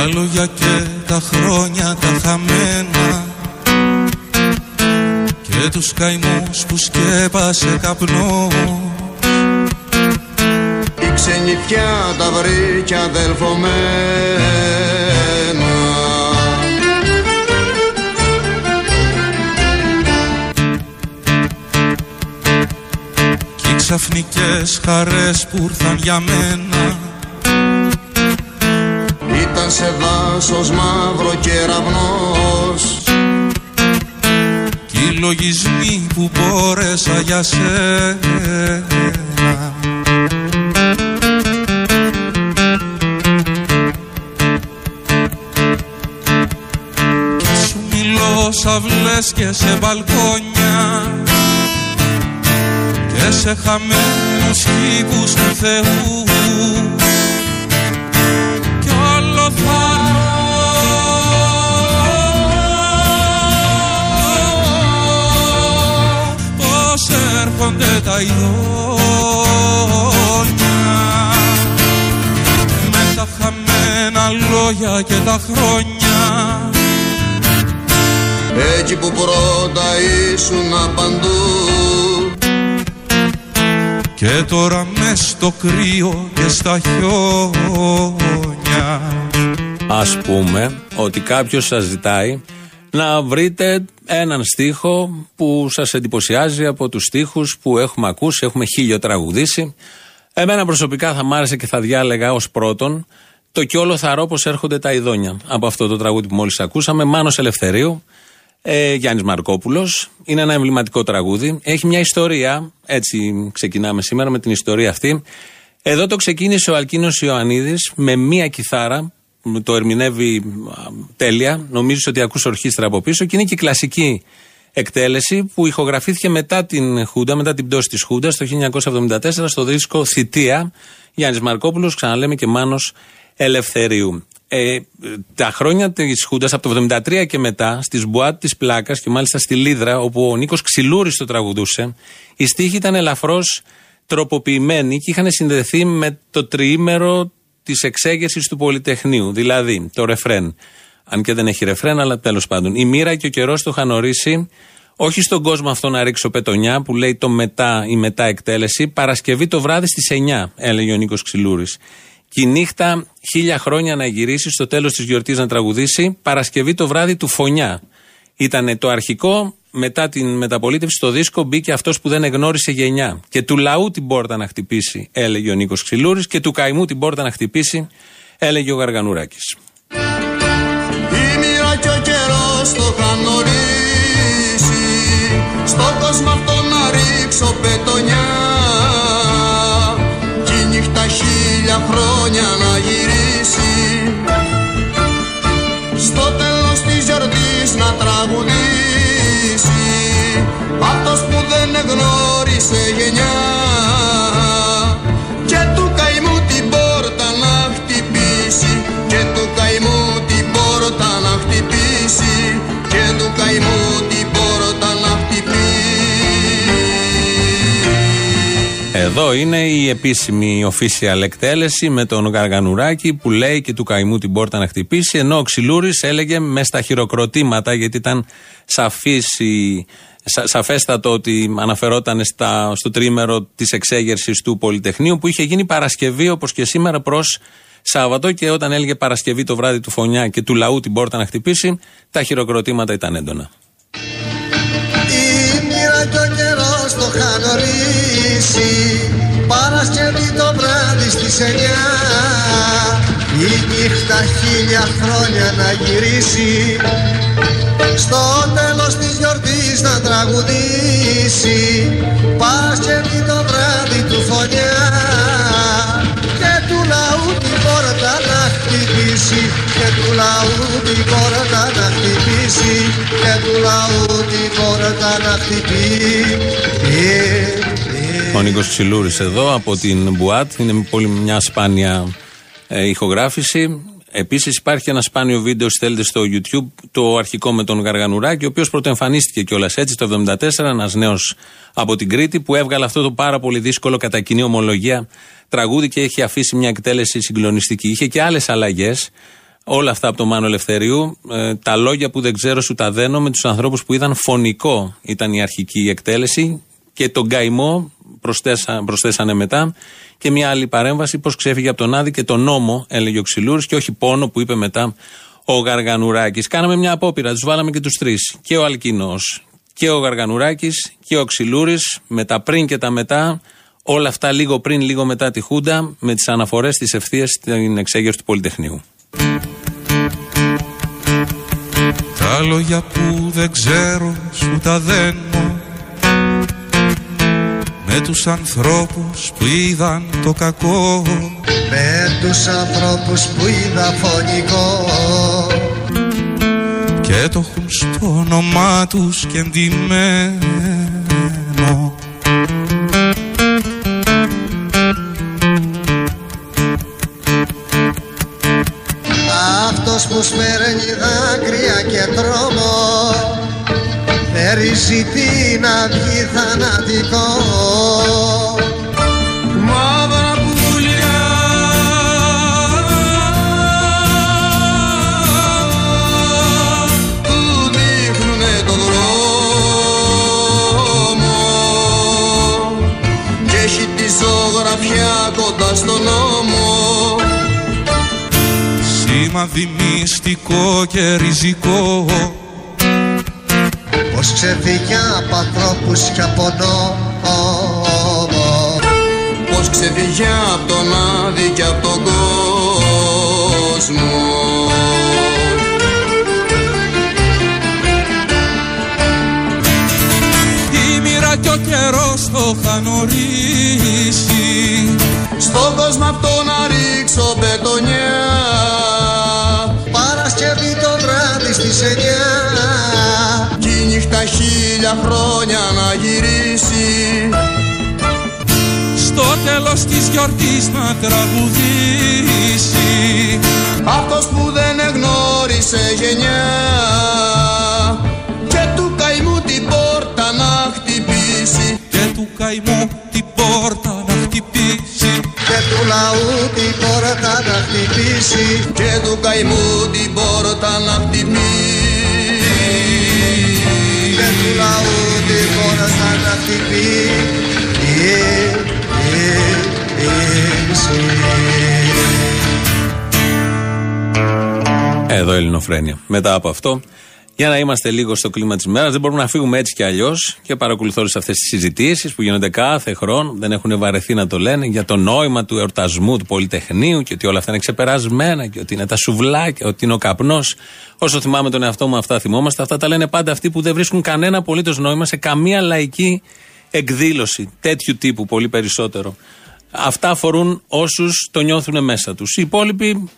Τα λόγια και τα χρόνια τα χαμένα Και τους καημούς που σκέπασε καπνό. Η ξενιφιά τα βρήκε αδελφομένα Κι οι ξαφνικές χαρές που ήρθαν για μένα. Ήταν σε δάσος μαύρο κεραυνός Κι οι λογισμοί που μπόρεσα για σένα. Κι σου μιλώ σαυλές και σε μπαλκόνια. Και σε χαμένους κήπους του Θεού. Κι όλο θα Πώς έρχονται τα ειδόνια. Με τα χαμένα λόγια και τα χρόνια. Έτσι που πρώτα ήσουν παντού Και τώρα μες στο κρύο και στα χιόνια Ας πούμε ότι κάποιος σας ζητάει να βρείτε έναν στίχο που σας εντυπωσιάζει από τους στίχους που έχουμε ακούσει, έχουμε χίλιο τραγουδήσει. Εμένα προσωπικά θα μ' άρεσε και θα διάλεγα ως πρώτον το κι όλο θαρώ πως έρχονται τα ειδόνια. Από αυτό το τραγούδι που μόλις ακούσαμε, Μάνος Ελευθερίου, ε, Γιάννης Μαρκόπουλος. Είναι ένα εμβληματικό τραγούδι. Έχει μια ιστορία, έτσι ξεκινάμε σήμερα με την ιστορία αυτή. Εδώ το ξεκίνησε ο Αλκίνος Ιωαννίδης με μία κιθάρα, το ερμηνεύει α, τέλεια, νομίζεις ότι ακούς ορχήστρα από πίσω και είναι και η κλασική εκτέλεση που ηχογραφήθηκε μετά την Χούντα, μετά την πτώση της Χούντας το 1974 στο δίσκο Θητεία Γιάννης Μαρκόπουλος, ξαναλέμε και Μάνος Ελευθερίου. Ε, τα χρόνια της Χούντας από το 73 και μετά στις μπουάτ της Πλάκας και μάλιστα στη Λίδρα, όπου ο Νίκος Ξυλούρης το τραγουδούσε, οι στίχοι ήταν ελαφρώς τροποποιημένοι και είχαν συνδεθεί με το τριήμερο της εξέγερσης του Πολυτεχνείου. Δηλαδή, το ρεφρέν. Αν και δεν έχει ρεφρέν, αλλά τέλος πάντων. Η μοίρα και ο καιρός το είχαν ορίσει όχι στον κόσμο αυτό να ρίξω πετονιά που λέει το μετά η μετά εκτέλεση. Παρασκευή το βράδυ στις 9, έλεγε ο Νίκος Ξυλούρης. Και η νύχτα χίλια χρόνια να γυρίσει, στο τέλος της γιορτής να τραγουδήσει. Παρασκευή το βράδυ του Φωνιά. Ήταν το αρχικό, μετά την μεταπολίτευση στο δίσκο μπήκε αυτός που δεν εγνώρισε γενιά. Και του λαού την πόρτα να χτυπήσει, έλεγε ο Νίκος Ξυλούρης, και του καημού την πόρτα να χτυπήσει, έλεγε ο Γαργανουράκης. Η μοίρα και ο καιρός το είχαν ορίσει Στον κόσμο αυτό να ρίξω πετονιά Κι η νύχτα χίλια χρόνια να γυρίσει Στο τέλος της γιορτής να τραγουδήσει Αυτός που δεν εγνώρισε γενιά. Και του καημού την πόρτα να χτυπήσει. Και του καημού την πόρτα να χτυπήσει. Και του καημού την πόρτα να χτυπήσει. Εδώ είναι η επίσημη official εκτέλεση με τον Γαργανουράκη που λέει και του καημού την πόρτα να χτυπήσει. Ενώ ο Ξυλούρης έλεγε μες στα χειροκροτήματα γιατί ήταν σαφής η, σα, σαφέστατο ότι αναφερόταν στα, στο τρίμερο της εξέγερσης του Πολυτεχνείου που είχε γίνει Παρασκευή όπως και σήμερα προς Σάββατο και όταν έλεγε Παρασκευή το βράδυ του Φωνιά και του λαού την πόρτα να χτυπήσει, τα χειροκροτήματα ήταν έντονα. Η μοίρα και ο καιρός το είχαν ορίσει. Παρασκευή το βράδυ στις εννιά. Η νύχτα χίλια χρόνια να γυρίσει. Στο τέλος της γιορτής να τραγουδήσει. Παρασκευή το βράδυ του φωνιά. Και του λαού την πόρτα να χτυπήσει. Και του λαού την πόρτα να χτυπήσει. Και του λαού την πόρτα να χτυπήσει. Ο Νίκος Ξυλούρης εδώ από την Μπουάτ. Είναι πολύ μια σπάνια ε, ηχογράφηση. Επίσης υπάρχει ένα σπάνιο βίντεο, στέλνετε στο YouTube, το αρχικό με τον Γαργανουράκη, ο οποίος πρωτοεμφανίστηκε κιόλας έτσι το 1974, ένας νέος από την Κρήτη, που έβγαλε αυτό το πάρα πολύ δύσκολο κατά κοινή ομολογία τραγούδι και έχει αφήσει μια εκτέλεση συγκλονιστική. Είχε και άλλες αλλαγές. Όλα αυτά από τον Μάνο Ελευθερίου. Ε, τα λόγια που δεν ξέρω σου τα δένω με τους ανθρώπους που είδαν φωνικό ήταν η αρχική εκτέλεση και τον καημό προσθέσα, προσθέσανε μετά και μια άλλη παρέμβαση πώς ξέφυγε από τον Άδη και τον νόμο, έλεγε ο Ξυλούρης, και όχι πόνο που είπε μετά ο Γαργανουράκης. Κάναμε μια απόπειρα, τους βάλαμε και τους τρεις. Και ο Αλκίνος και ο Γαργανουράκης και ο Ξυλούρης με τα πριν και τα μετά. Όλα αυτά λίγο πριν, λίγο μετά τη Χούντα, με τις αναφορές τη ευθεία στην εξέγερση του Πολυτεχνείου. Τα λόγια που δεν ξέρω σου τα δένω με τους ανθρώπους που είδαν το κακό. Με τους ανθρώπους που είδα φωνικό. Και το έχουν στο όνομά τους και εντυμένο. Αυτός που σμέρνει δάκρυα και τρόμο Περιζητεί να βγει θανατικό. Μαύρα πουλιά. Του δείχνουνε το δρόμο. Και έχει τη ζωγραφιά κοντά στον νόμο. Σημαδι μυστικό και ριζικό Πως ξεφύγει από ανθρώπους και από νόμο. Πως ξεφύγει από τον Άδη και από τον κόσμο. Η μοίρα και ο καιρός το είχαν ορίσει στον κόσμο αυτό να ρίξω μπετονιά Παρασκευή το βράδυ στις εννιά. κι η νύχτα χίλια χρόνια να γυρίσει. Στο τέλος της γιορτής να τραγουδήσει. Αυτός που δεν εγνώρισε γενιά και του καημού την πόρτα να χτυπήσει. Και του καημού την πόρτα να χτυπήσει. Και του λαού την πόρτα να χτυπήσει. Και του καημού την πόρτα να χτυπήσει Και του λαού την πόρτα να χτυπήσει Εδώ Ελληνοφρένια. Μετά από αυτό, για να είμαστε λίγο στο κλίμα της μέρας, δεν μπορούμε να φύγουμε έτσι κι αλλιώς και παρακολουθώ όλες αυτές τις συζητήσεις που γίνονται κάθε χρόνο. Δεν έχουν βαρεθεί να το λένε για το νόημα του εορτασμού του Πολυτεχνείου και ότι όλα αυτά είναι ξεπερασμένα και ότι είναι τα σουβλάκια, ότι είναι ο καπνός. Όσο θυμάμαι τον εαυτό μου, αυτά θυμόμαστε. Αυτά τα λένε πάντα αυτοί που δεν βρίσκουν κανένα απολύτως νόημα σε καμία λαϊκή εκδήλωση τέτοιου τύπου, πολύ περισσότερο. Αυτά αφορούν όσους το νιώθουν μέσα τους. Οι υπόλοιποι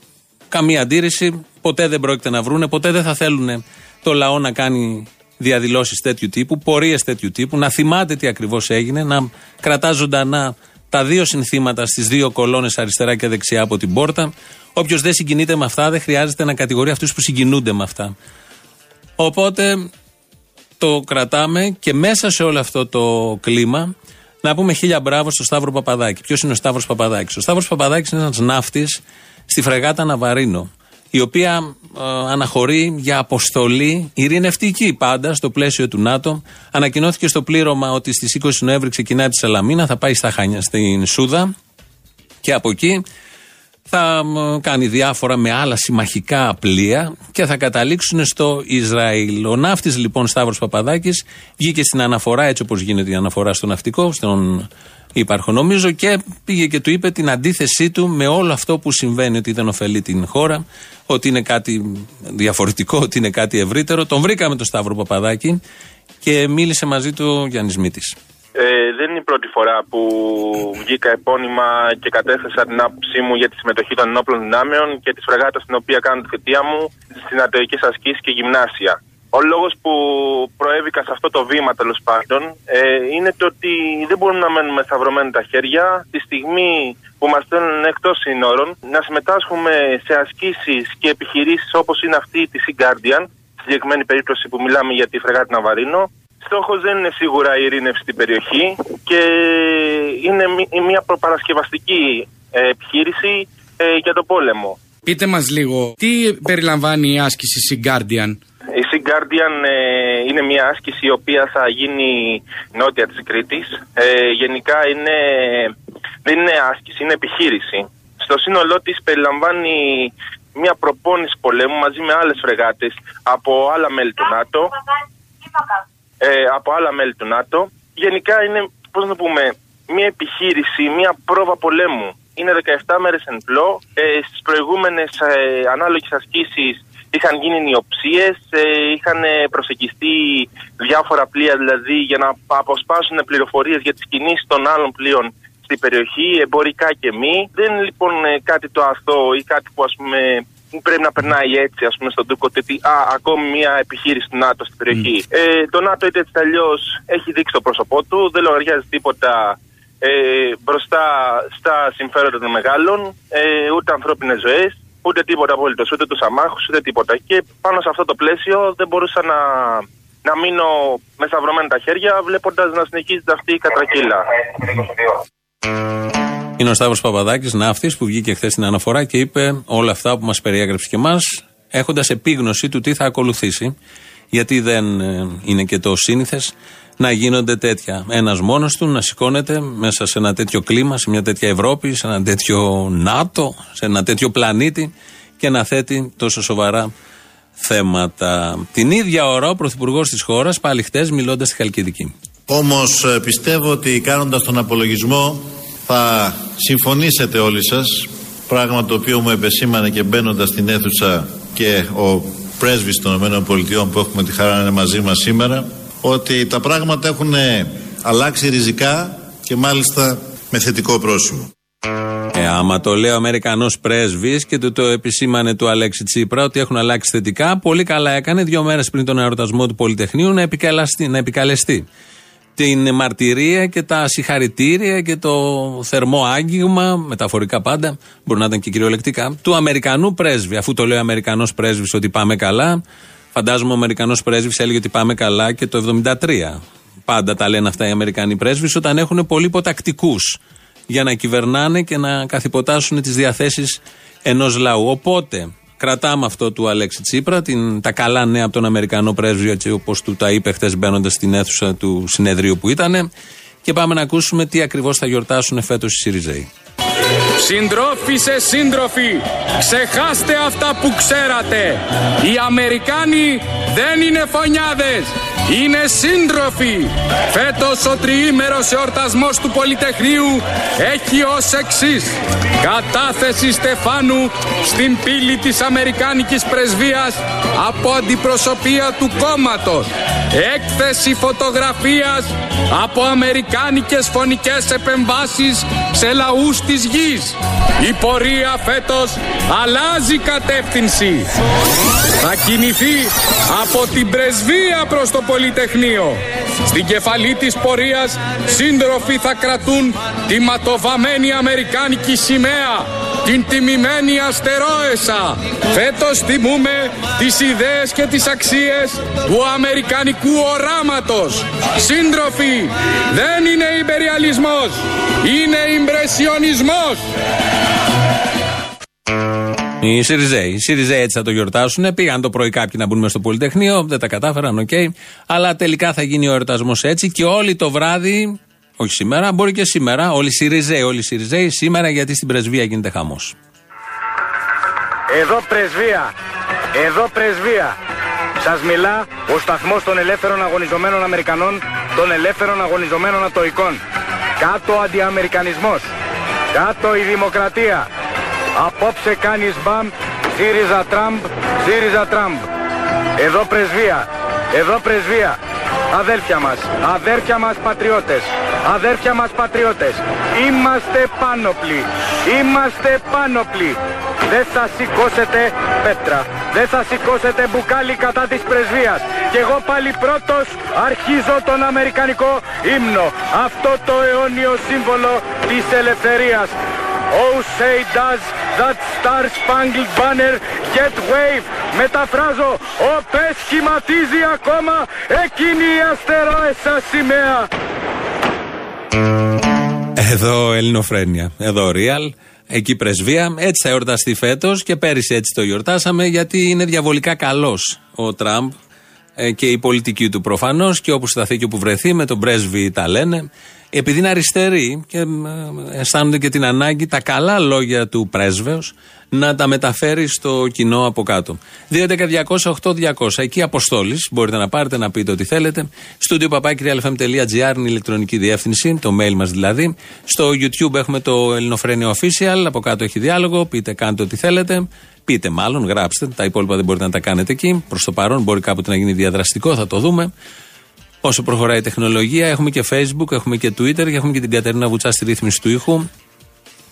Καμία αντίρρηση. Ποτέ δεν πρόκειται να βρούνε, ποτέ δεν θα θέλουν το λαό να κάνει διαδηλώσεις τέτοιου τύπου, πορείες τέτοιου τύπου, να θυμάται τι ακριβώς έγινε, να κρατά ζωντανά τα δύο συνθήματα στις δύο κολόνες αριστερά και δεξιά από την πόρτα. Όποιος δεν συγκινείται με αυτά, δεν χρειάζεται να κατηγορεί αυτούς που συγκινούνται με αυτά. Οπότε το κρατάμε και μέσα σε όλο αυτό το κλίμα να πούμε χίλια μπράβο στο Σταύρο Παπαδάκη. Ποιος είναι ο Σταύρος Παπαδάκης; Ο Σταύρος Παπαδάκης είναι ένας ναύτης στη φρεγάτα Ναβαρίνο, η οποία ε, αναχωρεί για αποστολή ειρηνευτική πάντα στο πλαίσιο του ΝΑΤΟ. Ανακοινώθηκε στο πλήρωμα ότι στις 20 Νοέμβρη ξεκινάει τη Σαλαμίνα, θα πάει στα Χάνια, στην Σούδα και από εκεί θα μ, κάνει διάφορα με άλλα συμμαχικά πλοία και θα καταλήξουν στο Ισραήλ. Ο ναύτης λοιπόν Σταύρος Παπαδάκης βγήκε στην αναφορά έτσι όπως γίνεται η αναφορά στο ναυτικό, στον υπάρχο νομίζω και πήγε και του είπε την αντίθεσή του με όλο αυτό που συμβαίνει ότι δεν ωφελεί την χώρα, ότι είναι κάτι διαφορετικό, ότι είναι κάτι ευρύτερο. Τον βρήκαμε τον Σταύρο Παπαδάκη και μίλησε μαζί του ο Γιάννης Μήτης. Ε, δεν είναι η πρώτη φορά που βγήκα επώνυμα και κατέθεσα την άποψή μου για τη συμμετοχή των ενόπλων δυνάμεων και τη φρεγάτα στην οποία κάνω τη θητεία μου στι ατοικέ ασκήσει και γυμνάσια. Ο λόγος που προέβηκα σε αυτό το βήμα τέλος πάντων ε, είναι το ότι δεν μπορούμε να μένουμε σταυρωμένα τα χέρια τη στιγμή που μας στέλνουν εκτός σύνορων να συμμετάσχουμε σε ασκήσεις και επιχειρήσεις όπως είναι αυτή της Sea Guardian, στη συγκεκριμένη περίπτωση που μιλάμε για τη φρεγάτη Ναβαρίνο, Στόχος δεν είναι σίγουρα η ειρήνευση στην περιοχή και είναι μη- μια προπαρασκευαστική ε, επιχείρηση ε, για το πόλεμο. Πείτε μας λίγο, τι περιλαμβάνει η άσκηση Sea Guardian; Η Sea Guardian ε, είναι μια άσκηση η οποία θα γίνει νότια της Κρήτης. Ε, γενικά είναι, δεν είναι άσκηση, είναι επιχείρηση. Στο σύνολό της περιλαμβάνει μια προπόνηση πολέμου μαζί με άλλες φρεγάτες από άλλα μέλη του ΝΑΤΟ. Ε, από άλλα μέλη του ΝΑΤΟ. Γενικά είναι, πώς να πούμε, μια επιχείρηση, μια πρόβα πολέμου. Είναι 17 μέρες εν πλώ. Ε, στις προηγούμενες ε, ανάλογες ασκήσεις είχαν γίνει νιοψίες, ε, είχαν προσεγγιστεί διάφορα πλοία δηλαδή για να αποσπάσουν πληροφορίες για τις κινήσεις των άλλων πλοίων στην περιοχή, εμπορικά και μη. Δεν είναι λοιπόν ε, κάτι το αθώο ή κάτι που ας πούμε πρέπει να περνάει έτσι ας πούμε στον τούκο ότι α, ακόμη μια επιχείρηση του ΝΑΤΟ στην περιοχή. Mm. Ε, το ΝΑΤΟ είτε έτσι αλλιώς έχει δείξει το πρόσωπό του, δεν λογαριάζει τίποτα ε, μπροστά στα συμφέροντα των μεγάλων, ε, ούτε ανθρώπινες ζωές ούτε τίποτα απολύτω, ούτε τους αμάχους, ούτε τίποτα. Και πάνω σε αυτό το πλαίσιο δεν μπορούσα να, να μείνω με σταυρωμένα τα χέρια, βλέποντας να συνεχίζεται αυτή η κατρακύλα. Είναι ο Σταύρος Παπαδάκης, ναύτη, που βγήκε χθες στην αναφορά και είπε όλα αυτά που μας περιέγραψε και εμάς, έχοντας επίγνωση του τι θα ακολουθήσει. Γιατί δεν ε, είναι και το σύνηθες να γίνονται τέτοια. Ένας μόνος του να σηκώνεται μέσα σε ένα τέτοιο κλίμα, σε μια τέτοια Ευρώπη, σε ένα τέτοιο ΝΑΤΟ, σε ένα τέτοιο πλανήτη και να θέτει τόσο σοβαρά θέματα. Την ίδια ώρα ο Πρωθυπουργός της χώρας, πάλι χτε, μιλώντας στη Χαλκιδική. Όμως ε, πιστεύω ότι κάνοντας τον απολογισμό θα συμφωνήσετε όλοι σας, πράγμα το οποίο μου επεσήμανε και μπαίνοντας στην αίθουσα και ο πρέσβης των ΗΠΑ που έχουμε τη χαρά να είναι μαζί μας σήμερα ότι τα πράγματα έχουν αλλάξει ριζικά και μάλιστα με θετικό πρόσημο. Ε, άμα το λέει ο Αμερικανός πρέσβης και του το επισήμανε του Αλέξη Τσίπρα ότι έχουν αλλάξει θετικά, πολύ καλά έκανε δύο μέρες πριν τον εορτασμό του Πολυτεχνείου να, να επικαλεστεί την μαρτυρία και τα συγχαρητήρια και το θερμό άγγιγμα, μεταφορικά πάντα, μπορεί να ήταν και κυριολεκτικά, του Αμερικανού πρέσβη. Αφού το λέει ο Αμερικανός πρέσβης ότι πάμε καλά, Φαντάζομαι ο Αμερικανός πρέσβης έλεγε ότι πάμε καλά και το 73. Πάντα τα λένε αυτά οι Αμερικανοί πρέσβεις όταν έχουν πολύ υποτακτικούς για να κυβερνάνε και να καθυποτάσουν τις διαθέσεις ενός λαού. Οπότε κρατάμε αυτό του Αλέξη Τσίπρα, την, τα καλά νέα από τον Αμερικανό πρέσβη, έτσι όπως του τα είπε χθες μπαίνοντας στην αίθουσα του συνεδρίου που ήταν. Και πάμε να ακούσουμε τι ακριβώς θα γιορτάσουν φέτος οι Σιριζέοι. Συντρόφισε σύντροφοι, ξεχάστε αυτά που ξέρατε. Οι Αμερικάνοι δεν είναι φωνιάδες, είναι σύντροφοι. Φέτος ο τριήμερος εορτασμός του Πολυτεχνείου έχει ως εξής. Κατάθεση Στεφάνου στην πύλη της Αμερικάνικης Πρεσβείας από αντιπροσωπεία του κόμματος. Έκθεση φωτογραφίας από αμερικάνικες φωνικές επεμβάσεις σε λαούς της γης. Η πορεία φέτος αλλάζει κατεύθυνση. Θα κινηθεί από την πρεσβεία προς το Πολυτεχνείο. Στην κεφαλή της πορείας σύντροφοι θα κρατούν τη ματοβαμένη αμερικάνικη σημαία την τιμημένη αστερόεσα. Φέτος τιμούμε τις ιδέες και τις αξίες του αμερικανικού οράματος. Σύντροφοι, δεν είναι ιμπεριαλισμός, είναι ιμπρεσιονισμός. Οι Σιριζέοι. Οι Σιριζέοι έτσι θα το γιορτάσουν. Πήγαν το πρωί κάποιοι να μπουν μέσα στο Πολυτεχνείο, δεν τα κατάφεραν, OK. Okay. Αλλά τελικά θα γίνει ο εορτασμός έτσι και όλοι το βράδυ όχι σήμερα, μπορεί και σήμερα. Όλοι οι Σιριζέοι, όλοι οι Σιριζέοι σήμερα γιατί στην πρεσβεία γίνεται χαμός. Εδώ πρεσβεία, εδώ πρεσβεία. Σας μιλά ο σταθμός των ελεύθερων αγωνιζομένων Αμερικανών, των ελεύθερων αγωνιζομένων Ατοικών. Κάτω αντιαμερικανισμός, κάτω η δημοκρατία. Απόψε κάνεις μπαμ, ΣΥΡΙΖΑ Τραμπ, ΣΥΡΙΖΑ Τραμπ. Εδώ πρεσβεία, εδώ πρεσβεία. Αδέρφια μας, αδέρφια μας πατριώτες, αδέρφια μας πατριώτες, είμαστε πάνωπλοι, είμαστε πάνωπλοι. Δεν θα σηκώσετε πέτρα, δεν θα σηκώσετε μπουκάλι κατά της πρεσβείας. Και εγώ πάλι πρώτος αρχίζω τον Αμερικανικό ύμνο, αυτό το αιώνιο σύμβολο της ελευθερίας. Oh say does that star spangled banner yet wave. Μεταφράζω, ο πες σχηματίζει ακόμα εκείνη η αστερόεσα σημαία. Εδώ Ελληνοφρένια, εδώ Real. εκεί πρεσβεία. Έτσι θα εορταστεί φέτος και πέρυσι έτσι το γιορτάσαμε, γιατί είναι διαβολικά καλός ο Τραμπ ε, και η πολιτική του προφανώς και όπου σταθεί και όπου βρεθεί, με τον πρέσβη τα λένε. Επειδή είναι αριστεροί και ε, αισθάνονται και την ανάγκη τα καλά λόγια του πρέσβεως να τα μεταφέρει στο κοινό από κάτω. 2.11.200.8.200. Εκεί αποστόλης. Μπορείτε να πάρετε να πείτε ό,τι θέλετε. Στούντιο παπάκυριαλfm.gr είναι η ηλεκτρονική διεύθυνση, το mail μας δηλαδή. Στο YouTube έχουμε το Ελληνοφρένιο Official. Από κάτω έχει διάλογο. Πείτε, κάντε ό,τι θέλετε. Πείτε μάλλον, γράψτε. Τα υπόλοιπα δεν μπορείτε να τα κάνετε εκεί. Προς το παρόν μπορεί κάποτε να γίνει διαδραστικό, θα το δούμε. Όσο προχωράει η τεχνολογία, έχουμε και Facebook, έχουμε και Twitter και έχουμε και την Κατερίνα Βουτσά στη ρύθμιση του ήχου.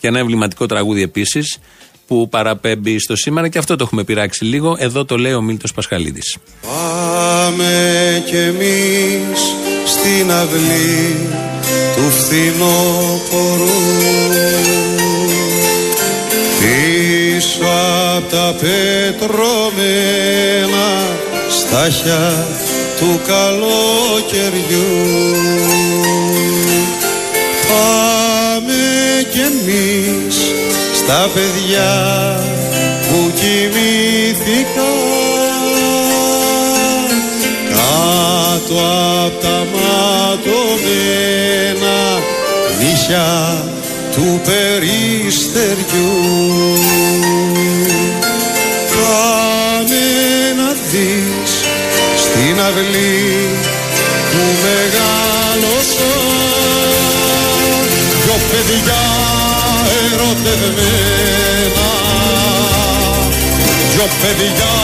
Και ένα εμβληματικό τραγούδι επίσης που παραπέμπει στο σήμερα και αυτό το έχουμε πειράξει λίγο. Εδώ το λέει ο Μίλτος Πασχαλίδης. Πάμε κι εμείς στην αυλή του φθινόπορου πίσω απ' τα πετρωμένα στάχια του καλοκαιριού. Πάμε κι εμείς στα παιδιά που κοιμήθηκαν κάτω απ' τα ματωμένα νύχια του περιστεριού στην αυλή που μεγάλωσα. Δυο παιδιά ερωτευμένα. Δυο παιδιά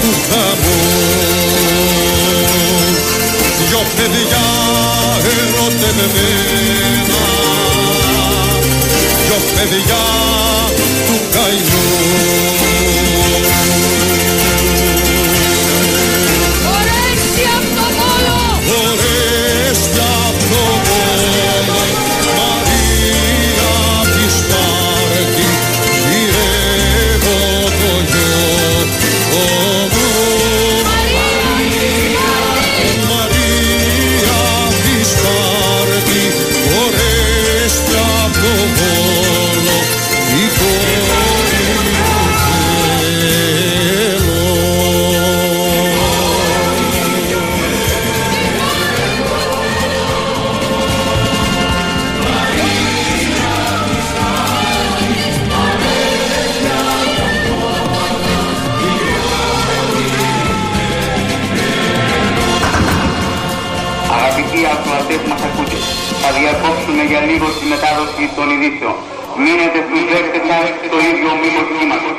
του χαμού δυο παιδιά ερωτευμένα. Δυο παιδιά του καημού λίγο τη μετάδοση των ειδήσεων. Μείνετε στους δέκτες σας στο ίδιο μήκος κύματος.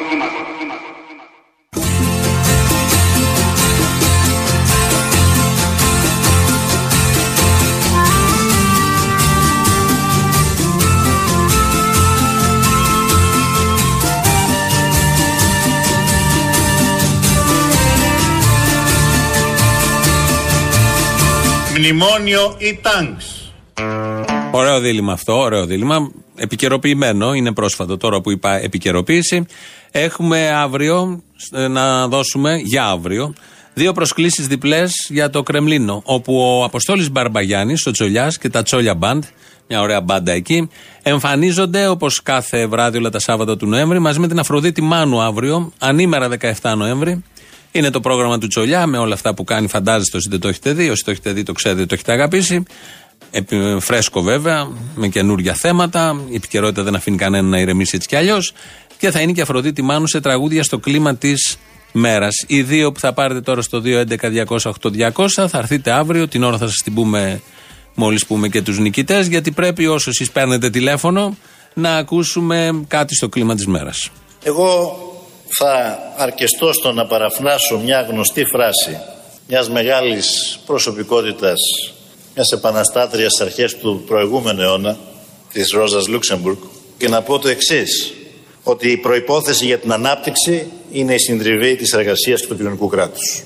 Μνημόνιο ή τάγκς. Ωραίο δίλημα αυτό, ωραίο δίλημα. Επικαιροποιημένο, είναι πρόσφατο τώρα που είπα επικαιροποίηση. Έχουμε αύριο ε, να δώσουμε, για αύριο, δύο προσκλήσεις διπλές για το Κρεμλίνο. Όπου ο Αποστόλης Μπαρμπαγιάννης, ο Τσολιάς και τα Τσόλια Μπαντ, μια ωραία μπάντα εκεί, εμφανίζονται όπως κάθε βράδυ όλα τα Σάββατα του Νοέμβρη μαζί με την Αφροδίτη Μάνου αύριο, ανήμερα 17 Νοέμβρη. Είναι το πρόγραμμα του Τσολιά με όλα αυτά που κάνει, φαντάζεστε όσοι δεν το έχετε δει. Όσοι το έχετε δει, το ξέρετε, το έχετε αγαπήσει. Επι- φρέσκο βέβαια, με καινούργια θέματα. Η επικαιρότητα δεν αφήνει κανένα να ηρεμήσει έτσι κι αλλιώς. Και θα είναι και Αφροδίτη Μάνου σε τραγούδια στο κλίμα της μέρας. Οι δύο που θα πάρετε τώρα στο 2.11.200.8.200 θα έρθετε αύριο. Την ώρα θα σας την πούμε μόλις πούμε και τους νικητές. Γιατί πρέπει όσο εσείς παίρνετε τηλέφωνο να ακούσουμε κάτι στο κλίμα της μέρας. Εγώ θα αρκεστώ στο να παραφράσω μια γνωστή φράση μιας μεγάλης προσωπικότητας, μιας επαναστάτριας στις αρχές του προηγούμενου αιώνα, της Ρόζας Λούξεμπουργκ, και να πω το εξής, ότι η προϋπόθεση για την ανάπτυξη είναι η συντριβή της εργασίας και του κοινωνικού κράτους.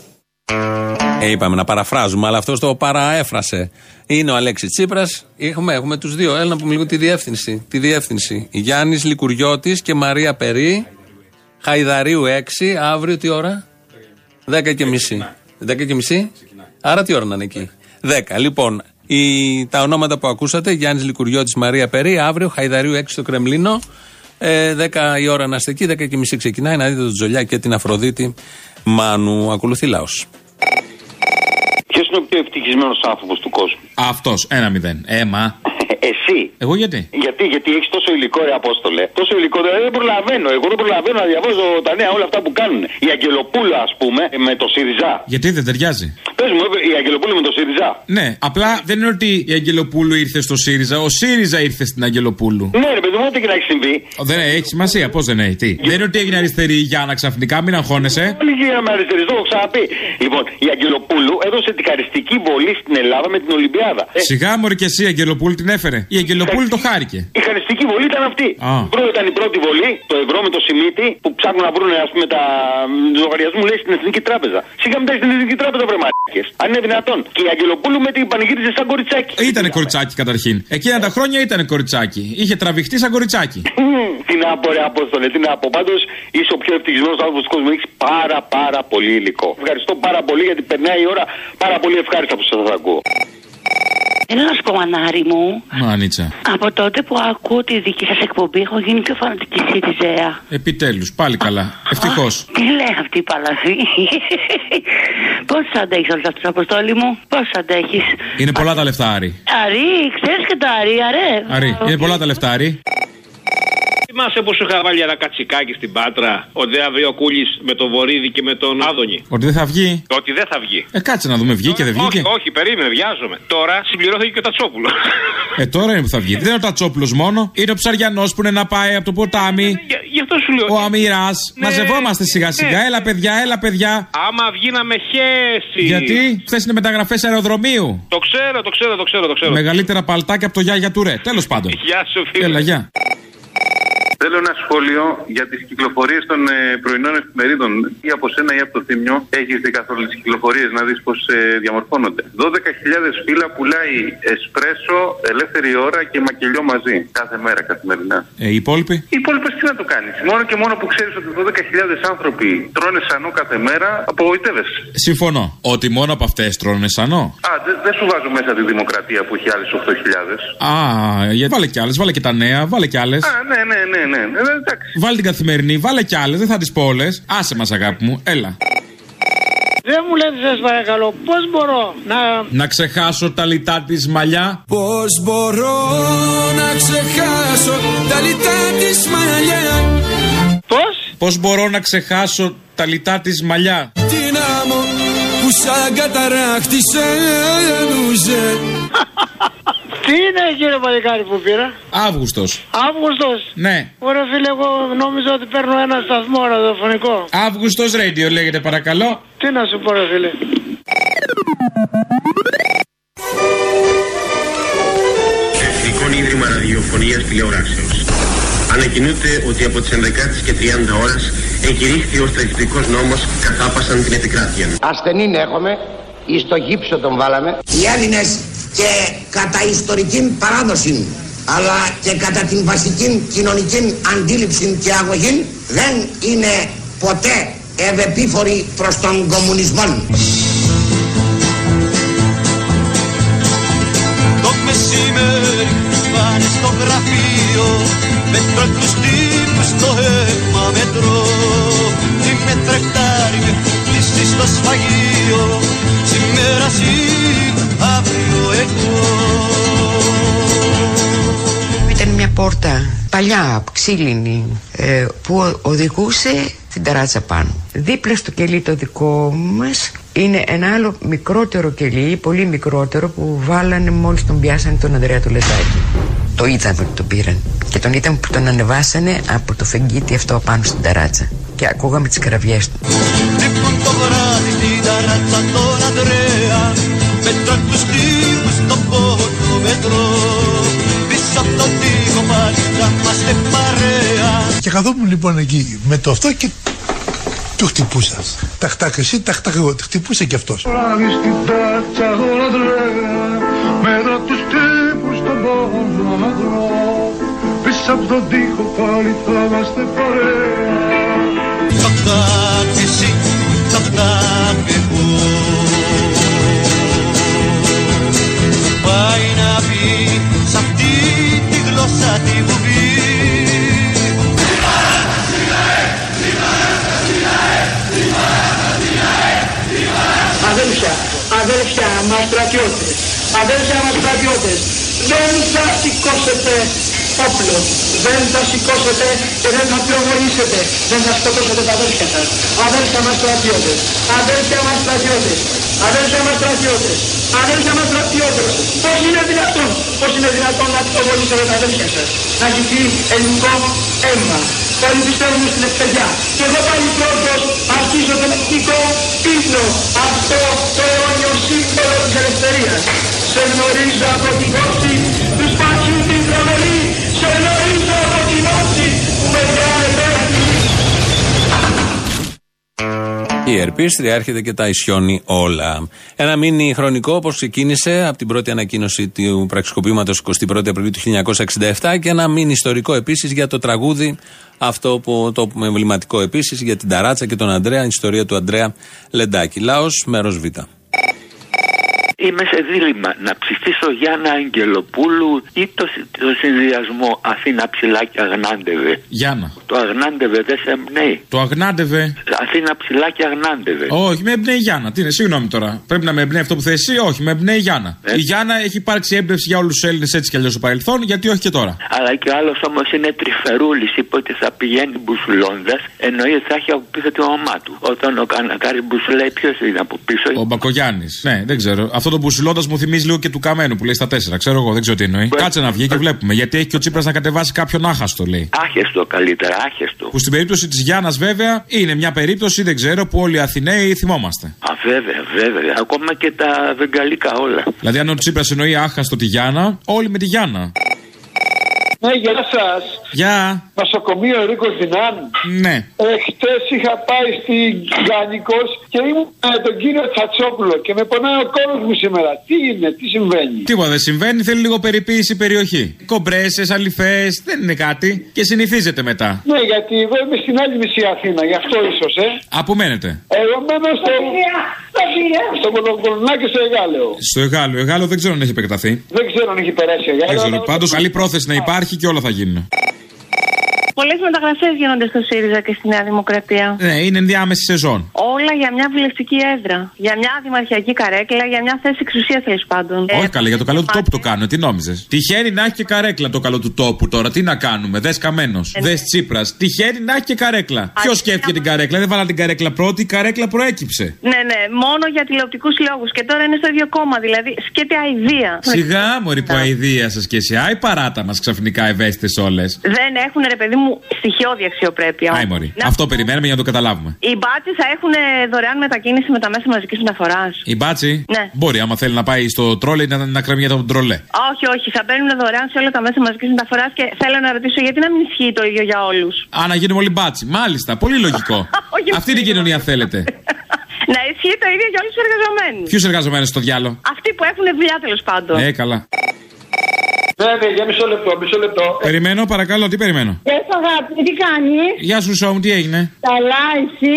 Ε, είπαμε να παραφράζουμε, αλλά αυτός το παραέφρασε. Είναι ο Αλέξης Τσίπρας. Έχουμε, έχουμε τους δύο. Έλα να πούμε λίγο τη διεύθυνση. Τη διεύθυνση. Γιάννης Λικουριώτης και Μαρία Περί. Χαϊδαρίου 6. Αύριο τι ώρα; 10 και μισή. 10 και μισή. Άρα τι ώρα να είναι εκεί; 10. Λοιπόν, η, τα ονόματα που ακούσατε, Γιάννης Λικουριώτης, Μαρία Περί, αύριο Χαϊδαρίου 6 στο Κρεμλίνο. Ε, 10 η ώρα να είστε εκεί, 10 και μισή ξεκινάει να δείτε τον Τζολιά και την Αφροδίτη Μάνου. Ακολουθεί λαός. Ποιος είναι ο πιο ευτυχισμένος άνθρωπος του κόσμου; Αυτός, ένα μηδέν. Έμα. Εσύ. Εγώ γιατί; Γιατί, γιατί έχεις τόσο υλικό, ρε Απόστολε. Τόσο υλικό, δηλαδή δεν προλαβαίνω. Εγώ δεν προλαβαίνω να διαβάζω τα νέα όλα αυτά που κάνουν. Η Αγγελοπούλα, ας πούμε, με το ΣΥΡΙΖΑ. Γιατί δεν ταιριάζει; Πες μου, η Αγγελοπούλα με το ΣΥΡΙΖΑ. Ναι, απλά δεν είναι ότι η Αγγελοπούλου ήρθε στο ΣΥΡΙΖΑ, ο ΣΥΡΙΖΑ ήρθε στην Αγγελοπούλου. Ναι, ρε παιδί μου, ό,τι και να έχεις συμβεί. Ο, Δεν έχει σημασία, πώς δεν έχει. Τι. Δεν είναι ότι έγινε αριστερή η Γιάννα ξαφνικά, μην αγχώνεσαι. Όλοι γίναμε αριστεροί, το έχω ξαναπεί. Λοιπόν, η Αγγελοπούλου έδωσε την χαριστική βολή στην Ελλάδα με την Ολυμπιάδα. Ε, Σιγά μωρή και εσύ η Αγγελοπούλου την έφερε. Η Αγγελοπούλου το χάρηκε. η χαριστική βολή ήταν αυτή. Α. Πρώτα ήταν η πρώτη βολή, το ευρώ με το σημίτι, που ψάχνουν να βρουν ας πούμε, τα λογαριασμού, λέει στην Εθνική Τράπεζα. Σιγά μετά στην Εθνική Τράπεζα, βρε μαλάκες. Αν είναι δυνατόν. Και η Αγγελοπούλου με την πανηγύριζε σαν κοριτσάκι. Ήτανε κοριτσάκι καταρχήν. Εκείνα τα χρόνια ήταν κοριτσάκι. Είχε τραβηχτεί σαν κοριτσάκι. Μμμ, Τι να πω, ρε Απόστολε, τι να πω. Πάντως είσαι ο πιο ευτυχισμένος άνθρωπος του κόσμου. Έχεις πάρα πάρα πολύ υλικό. Ευχαριστώ πάρα πολύ γιατί περνάει η ώρα πάρα πολύ ευχάριστα που σας ακούω. Έλα να σου πω, μανάρι μου, Μάνιτσα. από τότε που ακούω τη δική σας εκπομπή, έχω γίνει πιο φανατική ΣΥΡΙΖΑ. Επιτέλους, πάλι καλά. Ευτυχώς. Τι λέει αυτή η παλαβή. Πώς αντέχεις όλους αυτούς, Αποστόλη μου, πώς αντέχεις; Είναι πολλά τα λεφτά, Άρη. Αρή, ξέρεις και τα αρή, αρέ. Άρη, είναι πολλά τα λεφτά, Άρη. Θυμάσαι που σου είχα βάλει ένα κατσικάκι στην πάτρα, ο Δεαβρίο Κούλη με τον Βορύδη και με τον Άδωνη; Ότι δεν θα βγει; Ότι δεν θα βγει. Ε, κάτσε να δούμε, βγήκε, δεν βγήκε; Όχι, όχι, περίμενε, βιάζομαι. Τώρα συμπληρώθηκε και ο Τατσόπουλος. Ε, τώρα είναι που θα βγει. Δεν είναι ο Τατσόπουλος μόνο. Είναι ο Ψαριανός που είναι να πάει από το ποτάμι. Γι' γι' αυτό σου λέω. Ο Αμυράς. Ναι, Μαζευόμαστε σιγά σιγά. ναι. Έλα, παιδιά, έλα, παιδιά. Άμα βγαίναμε χέση. Γιατί; Χθες είναι μεταγραφές αεροδρομίου. Το ξέρω, το ξέρω, το ξέρω, το ξέρω. Μεγαλύτερα παλτάκια από το Γιάγια του Ρε. Τέλος πάντων. Γεια σου, φίλε. Έλα, γεια. Θέλω ένα σχόλιο για τις κυκλοφορίες των ε, πρωινών εφημερίδων. Ή από σένα ή από το θύμιο έχεις δει καθόλου τις κυκλοφορίες να δεις πώς ε, διαμορφώνονται. 12.000 φύλλα πουλάει εσπρέσο, ελεύθερη ώρα και μακελιό μαζί. Κάθε μέρα καθημερινά. Ε, οι υπόλοιποι; Οι υπόλοιπε τι να το κάνεις. Μόνο και μόνο που ξέρεις ότι 12.000 άνθρωποι τρώνε σανό κάθε μέρα, απογοητεύεσαι. Συμφωνώ. Ότι μόνο από αυτές τρώνε σανό; Α, δεν δεν σου βάζω μέσα τη δημοκρατία που έχει άλλες 8.000. Α, για... βάλε κι άλλες, βάλε και τα νέα, βάλε κι άλλες. Α, ναι, ναι, ναι, ναι. ναι, εντάξει. Βάλε την καθημερινή, βάλε κι άλλες, δεν θα τις πω όλες. Άσε μας, αγάπη μου, έλα. Δεν μου λέτε σας παρακαλώ πώς μπορώ να... Να ξεχάσω τα λιτά της μαλλιά. Πώς μπορώ να ξεχάσω τα λιτά της μαλλιά; Πώς; Πώς μπορώ να ξεχάσω τα λιτά της μαλλιά; Την άμμο που σαν καταράκτη σε ένουζε Τι είναι κύριε παλικάρι που πήρα; Αύγουστος. Αύγουστος; Ναι. Ωραία φίλε εγώ νόμιζα ότι παίρνω ένα σταθμό ραδιοφωνικό Αύγουστος Radio λέγεται παρακαλώ. Τι να σου πω ρε φίλε; Εθνικό Ίδρυμα Ραδιοφωνίας Τηλεοράσεως. Ανακοινούται ότι από τις 11 και 30 ώρες εγκηρύχθη ο στρατιωτικός νόμος καθάπασαν την επικράτεια. Ασθενήν έχουμε, εις το γύψο τον βάλαμε. Οι Έλληνες και κατά ιστορική παράδοση αλλά και κατά την βασική κοινωνική αντίληψη και αγωγή δεν είναι ποτέ ευεπίφοροι προς τον κομμουνισμό. Το μεσημέρι πάνε στο γραφείο Μέτρο τους τύπους στο αίμα μετρό Τι με τρεκτάρι με κλείσει στο σφαγείο Σήμερα εσύ, αύριο εγώ Ήταν μια πόρτα παλιά, ξύλινη, ε, που ο- οδηγούσε την ταράτσα πάνω. Δίπλα στο κελί το δικό μας είναι ένα άλλο μικρότερο κελί, πολύ μικρότερο, που βάλανε μόλις τον πιάσανε τον Ανδρέα του Λετάκη. Το είδαμε ότι τον πήραν. Και τον είδαμε που τον ανεβάσανε από το φεγγίτι αυτό πάνω στην ταράτσα. Και ακούγαμε τις κραυγές του. Λείπουν το βράδυ στην ταράτσα τον Ανδρέα Μέτρο τους τύπους στο πόδο μετρό Πίσω από τον τοίχο πάλι θα είμαστε παρέα Και καθόμουν λοιπόν εκεί με το αυτό και του χτυπούσα. Ταχτάκ εσύ, ταχτάκ εγώ. Χτυπούσε και αυτός. Βράδυ στην τάτσα τον Ανδρέα Μέτρο τους τύπους στον πόδο μετρό Πίσω από τον τοίχο πάλι θα είμαστε παρέα Ταχτάκ εσύ, ταχτάκ Αδέλφια, αδέλφια μας στρατιώτες, αδέλφια μας στρατιώτες, δεν θα σηκώσετε όπλο, δεν θα σηκώσετε και δεν θα πυροβολήσετε, δεν θα σκοτώσετε τα αδέλφια σας. Αδέλφια μας στρατιώτες, αδέλφια μας στρατιώτες, αδέλφια μας στρατιώτες, αδέρφια μας στρατιώτες. Πώς είναι δυνατόν, πώς είναι δυνατόν να πυροβολήσετε τα αδέρφια σας, να χυθεί ελληνικό αίμα. Όλοι πιστεύουν στην ευκαιριά. Και εγώ πάλι πρώτος αρχίζω τον εθνικό ύπνο. Αυτό το αιώνιο σύμβολο της ελευθερίας. Σε γνωρίζω από την όψη τους σπάσιου την προβολή. Σε γνωρίζω Η ερπίστρια έρχεται και τα ισιώνει όλα. Ένα μήνυ χρονικό όπως ξεκίνησε από την πρώτη ανακοίνωση του πραξικοπήματος 21 Απριλίου του 1967 και ένα μήνυ ιστορικό επίσης για το τραγούδι αυτό που το εμβληματικό επίσης για την Ταράτσα και τον Αντρέα, η ιστορία του Αντρέα Λεντάκη. Λάο, μέρος Β. Είμαι σε δίλημα να ψηφίσω Γιάννα Αγγελοπούλου ή το, το συνδυασμό Αθήνα ψηλάκια Αγνάντεβε. Γιάννα. Το Αγνάντεβε δεν σε εμπνέει. Το αγνάντευε. Αθήνα ψηλάκια Αγνάντεβε. Όχι, με εμπνέει η Γιάννα. Τι είναι, συγγνώμη τώρα. Πρέπει να με εμπνέει αυτό που θες εσύ, όχι, με εμπνέει η Γιάννα. Ε. Η Γιάννα έχει υπάρξει έμπνευση για όλους τους Έλληνες έτσι κι αλλιώς στο παρελθόν, γιατί όχι και τώρα. Αλλά και ο άλλος όμως είναι τρυφερούλης. Είπε ότι θα πηγαίνει μπουσουλώντα, εννοεί ότι θα έχει από πίσω τη μαμά του. Όταν ο Κανακάρη μπουσουλάει, ποιος είναι από πίσω; Ο Μπακογιάννης. Ναι, δεν ξέρω. Αυτό το μπουσουλώντας μου θυμίζει λίγο και του Καμένου που λέει στα τέσσερα. Ξέρω εγώ, δεν ξέρω τι εννοεί. Κάτσε να βγει και βλέπουμε. Γιατί έχει και ο Τσίπρας να κατεβάσει κάποιον άχαστο, λέει. Άχεστο καλύτερα, άχεστο. Που στην περίπτωση της Γιάννας, βέβαια, είναι μια περίπτωση, δεν ξέρω, που όλοι οι Αθηναίοι θυμόμαστε. Α, βέβαια, βέβαια. Ακόμα και τα βεγγαλικά όλα. Δηλαδή, αν ο Τσίπρας εννοεί άχαστο τη Γιάννα, όλοι με τη Γιάννα. Ναι, γεια σας. Γεια. Νοσοκομείο Ρίκος Δυνάν. Ναι. Εχθές είχα πάει στην Γανικό και ήμουν με τον κύριο Τσατσόπουλο και με πονάει ο κόλος μου σήμερα. Τι είναι, τι συμβαίνει; Τίποτα δεν συμβαίνει, θέλει λίγο περιποίηση περιοχή. Κομπρέσες, αληθέ, δεν είναι κάτι και συνηθίζεται μετά. Ναι, γιατί εγώ είμαι στην άλλη μισή Αθήνα, γι' αυτό ίσως, ε. Απομένετε. Εγώ μένω στο. Στο Κολονάκι στο Εγάλεο. Στο Εγάλο, Εγάλο δεν ξέρω αν έχει επεκταθεί. Δεν ξέρω αν έχει περάσει ο Δεν Εγάλεο. ξέρω. Πάντως καλή πρόθεση να υπάρχει και όλα θα γίνουν. Πολλές μεταγραφές γίνονται στο ΣΥΡΙΖΑ και στη Νέα Δημοκρατία. Ναι, είναι ενδιάμεση σεζόν. Όλα για μια βουλευτική έδρα. Για μια δημαρχιακή καρέκλα, για μια θέση εξουσία τέλος πάντων. Όχι καλέ, για το καλό του τόπου το κάνουν. Τι νόμιζες; Τυχαίνει να έχει και καρέκλα το καλό του τόπου τώρα. Τι να κάνουμε. Δες καμένος. Ε, Δες Τσίπρας. Τυχαίνει να έχει και καρέκλα. Ποιος σκέφτηκε την καρέκλα. Δεν βάλα την καρέκλα πρώτη, η καρέκλα προέκυψε. Ναι, ναι, μόνο για τηλεοπτικούς λόγους. Και τώρα είναι στο ίδιο κόμμα, δηλαδή σκέται αηδία. Σιγά μωρή που αηδία σας και εσύ. Άι παράτα μας ξαφνικά ευαίσθητες όλες. Δεν έχουν, ρε παιδί μου, στοιχειώδη αξιοπρέπεια. Άι μωρή. Να- Αυτό περιμένουμε για να το καταλάβουμε. Οι μπάτσε θα έχουν δωρεάν μετακίνηση με τα μέσα μαζικής μεταφοράς. Η μπάτσι Ναι. μπορεί άμα θέλει να πάει στο τρόλε να, να κρεμεί τον τρολέ. Όχι, όχι, θα μπαίνουν δωρεάν σε όλα τα μέσα μαζικής μεταφοράς και θέλω να ρωτήσω γιατί να μην ισχύει το ίδιο για όλους; Α, να γίνουμε όλοι μπάτσι. Μάλιστα, πολύ λογικό. Αυτή είναι η κοινωνία θέλετε. Να ισχύει το ίδιο για όλους τους εργαζομένους. Ποιους εργαζομένους στο διάλογο; Αυτοί που έχουν δουλειά τέλος πάντων. Ε, καλά. Ναι, ναι, για μισό λεπτό, μισό λεπτό. Περιμένω, παρακαλώ, τι περιμένω; Γεια σου αγάπη, τι κάνεις; Γεια σου, Σόμ, τι έγινε; Καλά εσύ;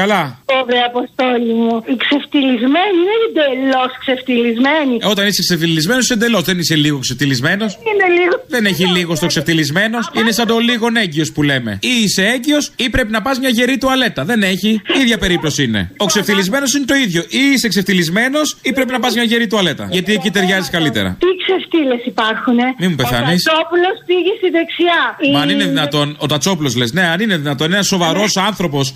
Καλά. Ωραία αποστόλη μου Η ξεφτυλισμένη είναι εντελώς ξεφτυλισμένη Ε, Όταν είσαι ξεφτυλισμένος, είσαι εντελώς. Δεν είσαι λίγο ξεφτυλισμένος. Είναι λίγο Δεν έχει λίγο στο ξεφτυλισμένος. Είναι σαν το λίγο έγκυος που λέμε. Ή είσαι έγκυος ή πρέπει να πας μια γερή τουαλέτα. Δεν έχει. ίδια περίπτωση είναι. Ο ξεφτυλισμένος είναι το ίδιο. Ή είσαι ξεφτυλισμένος ή πρέπει να πας μια γερή τουαλέτα. Γιατί εκεί ταιριάζεις καλύτερα. Τι ξεφτύλες υπάρχουνε Μην μου πεθάνεις. Ο Τατσόπουλος πήγε στη δεξιά Μα αν Η- είναι δυνατόν, ο Τατσόπουλος λες, ναι, αν είναι δυνατόν, ένας σοβαρός άνθρωπος,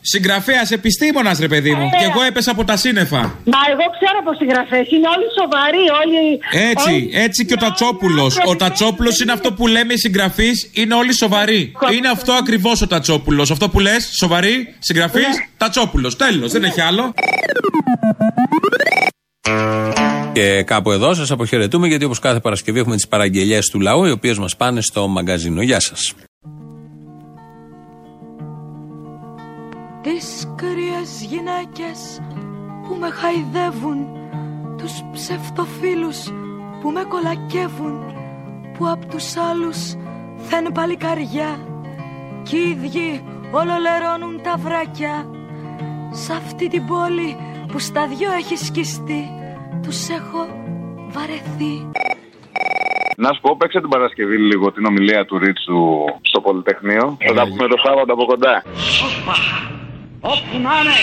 συγγραφέας, επιστήμονας, ρε παιδί μου. Ε. Και εγώ έπεσα από τα σύννεφα. Μα εγώ ξέρω πως συγγραφές είναι όλοι σοβαροί όλοι Έτσι, όλοι- έτσι και ο Τατσόπουλος. Ο Τατσόπουλος είναι αυτό που λέμε οι συγγραφείς, είναι όλοι σοβαροί. Είναι αυτό ακριβώς ο Τατσόπουλος. Αυτό που λες, σοβαρή, συγγραφή, Τατσόπουλος. Τέλος, δεν έχει άλλο. Και κάπου εδώ σας αποχαιρετούμε γιατί όπως κάθε Παρασκευή έχουμε τις παραγγελίε του λαού οι οποίες μας πάνε στο μαγκαζίνο. Γεια σας. Τις κρύες γυναίκες που με χαϊδεύουν Τους ψευτοφίλους που με κολακεύουν Που απ' τους άλλους θένε παλικαριά Κι οι ίδιοι ολολερώνουν τα βράκια Σ' αυτή την πόλη που στα δυο έχει σκιστεί Τους έχω βαρεθεί να σου πω, παίξε την Παρασκευή λίγο την ομιλία του Ρίτσου στο Πολυτεχνείο. Θα τα πούμε το Σάββατο από κοντά. Όπου να είναι,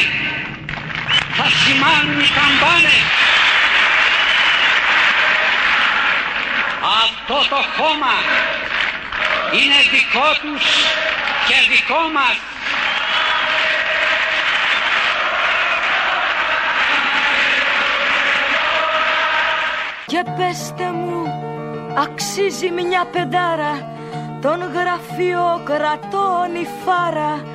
θα σημάνουν οι καμπάνε. Αυτό το χώμα είναι δικό τους και δικό μας. Και πέστε μου, αξίζει μια πεντάρα Τον γραφειοκρατών η φάρα.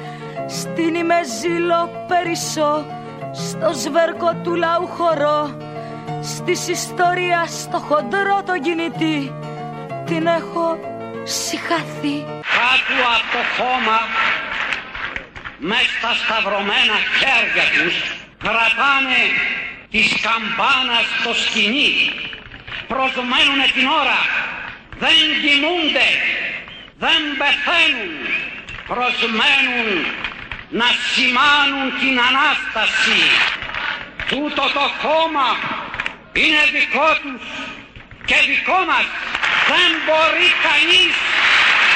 Στην ημεζήλο περισσό Στο σβέρκο του λαού χωρώ Στις ιστορία στο χοντρό το κινητή Την έχω συχαθεί Κάτω από το χώμα μες στα σταυρωμένα χέρια τους κρατάνε της καμπάνας το σκηνή προσμένουν την ώρα δεν κοιμούνται δεν πεθαίνουν προσμένουν να σημάνουν την Ανάσταση τούτο το χώμα είναι δικό τους και δικό μας δεν μπορεί κανείς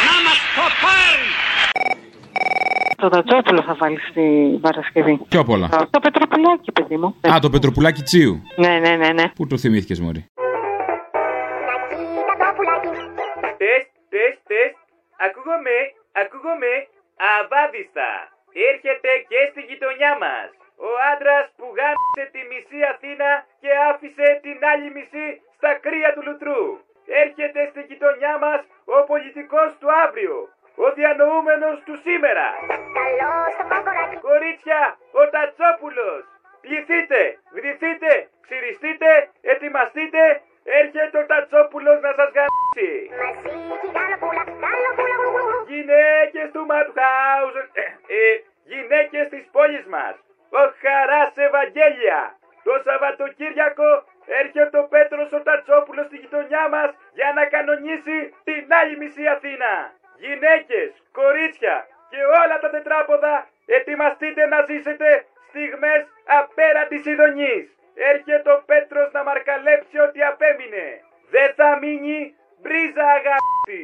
να μας το πάρει Το Τατσόπουλο θα βάλει στην Παρασκευή. Πιο πολλά. Το Πετροπουλάκι, παιδί μου. Α, το πετροπουλάκι τσίου. Ναι, ναι, ναι, ναι. Πού το θυμήθηκες, Μωρή; Ακούγομαι, ακούγομαι. Αβάδιστα. Έρχεται και στη γειτονιά μας. Ο άντρας που γάμισε τη μισή Αθήνα και άφησε την άλλη μισή στα κρύα του λουτρού. Έρχεται στη γειτονιά μας ο πολιτικός του αύριο. Ο διανοούμενος του σήμερα. Κορίτσια, ο Τατσόπουλος. Πληθείτε, βρηθείτε, ξυριστείτε, ετοιμαστείτε. Έρχεται ο Τατσόπουλος να σας γαμίσει. Γυναίκες του Μαντχάουζεν, ε, ε, γυναίκες της πόλης μας. Ο Χαράς Ευαγγέλια. Το Σαββατοκύριακο έρχεται ο Πέτρος ο Τατσόπουλος στη γειτονιά μας για να κανονίσει την άλλη μισή Αθήνα. Γυναίκες, κορίτσια και όλα τα τετράποδα ετοιμαστείτε να ζήσετε στιγμές απέραντης ειδονής. Έρχεται ο Πέτρος να μαρκαλέψει ό,τι απέμεινε. Δεν θα μείνει μπρίζα αγάπη.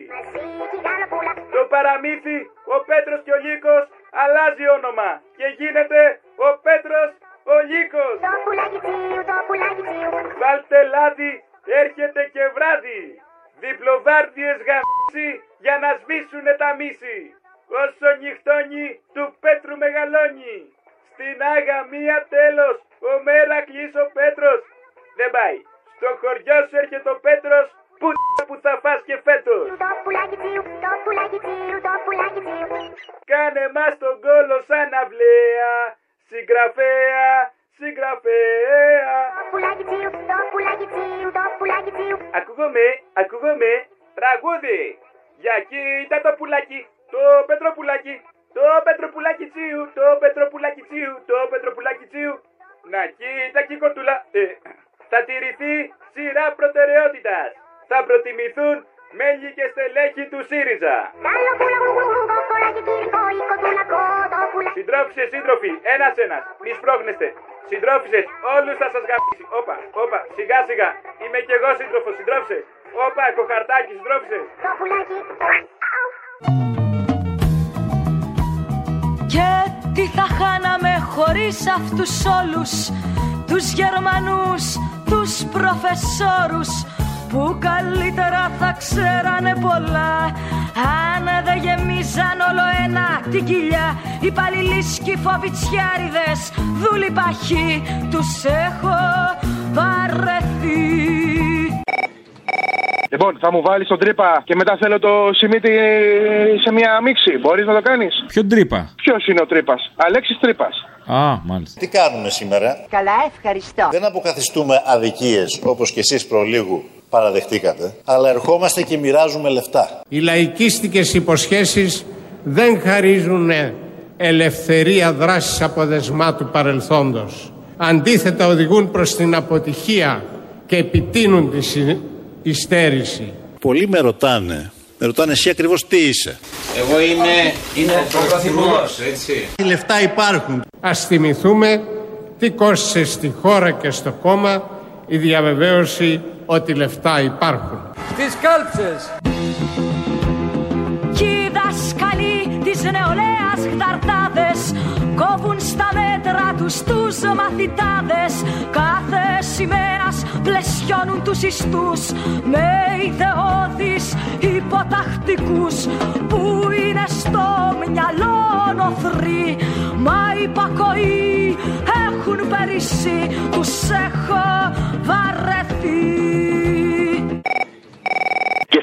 Το παραμύθι, ο Πέτρος και ο Λύκος αλλάζει όνομα και γίνεται ο Πέτρος ο Λύκος. Βάλτε λάδι, έρχεται και βράδυ. Διπλοβάρδιες γαμίση για να σβήσουνε τα μίση. Όσο νυχτώνει του Πέτρου μεγαλώνει. Στην Άγα μία τέλος, ο Μέρακλης ο Πέτρος. Δεν πάει. Στο χωριό σου έρχεται ο Πέτρος, που που θα φας και φέτος. Κάνε μας τον κόλο σαν αυλαία, συγγραφέα, συγγραφέα. Ακούγομαι, ακούγομαι, τραγούδι. Για κοίτα το πουλάκι, το πετροπουλάκι. Το πετροπουλάκι τσίου, το πετροπουλάκι τσίου, το πετροπουλάκι τσίου. Να κοίτα και η κοτούλα. Ε, θα τηρηθεί σειρά προτεραιότητας. Θα προτιμηθούν μέλη και στελέχη του ΣΥΡΙΖΑ. Συντρόφισσες, σύντροφοι, ένας ένας, μη σπρώχνεστε. Συντρόφισσες, όλους θα σας γαμίσει. Όπα, όπα, σιγά σιγά. Είμαι κι εγώ σύντροφος, συντρόφισσες. Όπα, κοχαρτάκι, συντρόφισσες. Τι θα χάναμε χωρίς αυτούς όλους Τους Γερμανούς, τους προφεσόρους Που καλύτερα θα ξέρανε πολλά. Αν δεν γεμίζαν όλο ένα την κοιλιά Οι παλιλίσκοι φοβιτσιάριδες Δούλοι παχοί τους έχω βαρεθεί Λοιπόν, θα μου βάλεις τον τρύπα και μετά θέλω το σημείτι σε μια μίξη. Μπορείς να το κάνεις; Ποιον τρύπα; Ποιος είναι ο τρύπας, Αλέξης Τρύπας. Α, μάλιστα. Τι κάνουμε σήμερα; Καλά, ευχαριστώ. Δεν αποκαθιστούμε αδικίες όπως και εσείς προλίγου παραδεχτήκατε, αλλά ερχόμαστε και μοιράζουμε λεφτά. Οι λαϊκίστικες υποσχέσεις δεν χαρίζουν ελευθερία δράσης αποδεσμά του παρελθόντος. Αντίθετα οδηγούν προς την αποτυχία και επιτείνουν τη συ- υστέρηση. Πολλοί με ρωτάνε, με ρωτάνε εσύ ακριβώς τι είσαι; Εγώ είμαι, είναι ο Πρωθυπουργός, έτσι. Οι λεφτά υπάρχουν; Ας θυμηθούμε τι κόστησε στη χώρα και στο κόμμα η διαβεβαίωση ότι λεφτά υπάρχουν. Τις κάλψες Κι οι δάσκαλοι της νεολαίας χταρτάδες Κόβουν στα μέτρα τους τους τους μαθητάδες. Κάθε σημαίας πλαισιώνουν τους ιστούς με ιδεώδεις υποτακτικούς που είναι στο μυαλό νοθροί. Μα υπακοή έχουν περισσεί τους έχω βαρεθεί. Και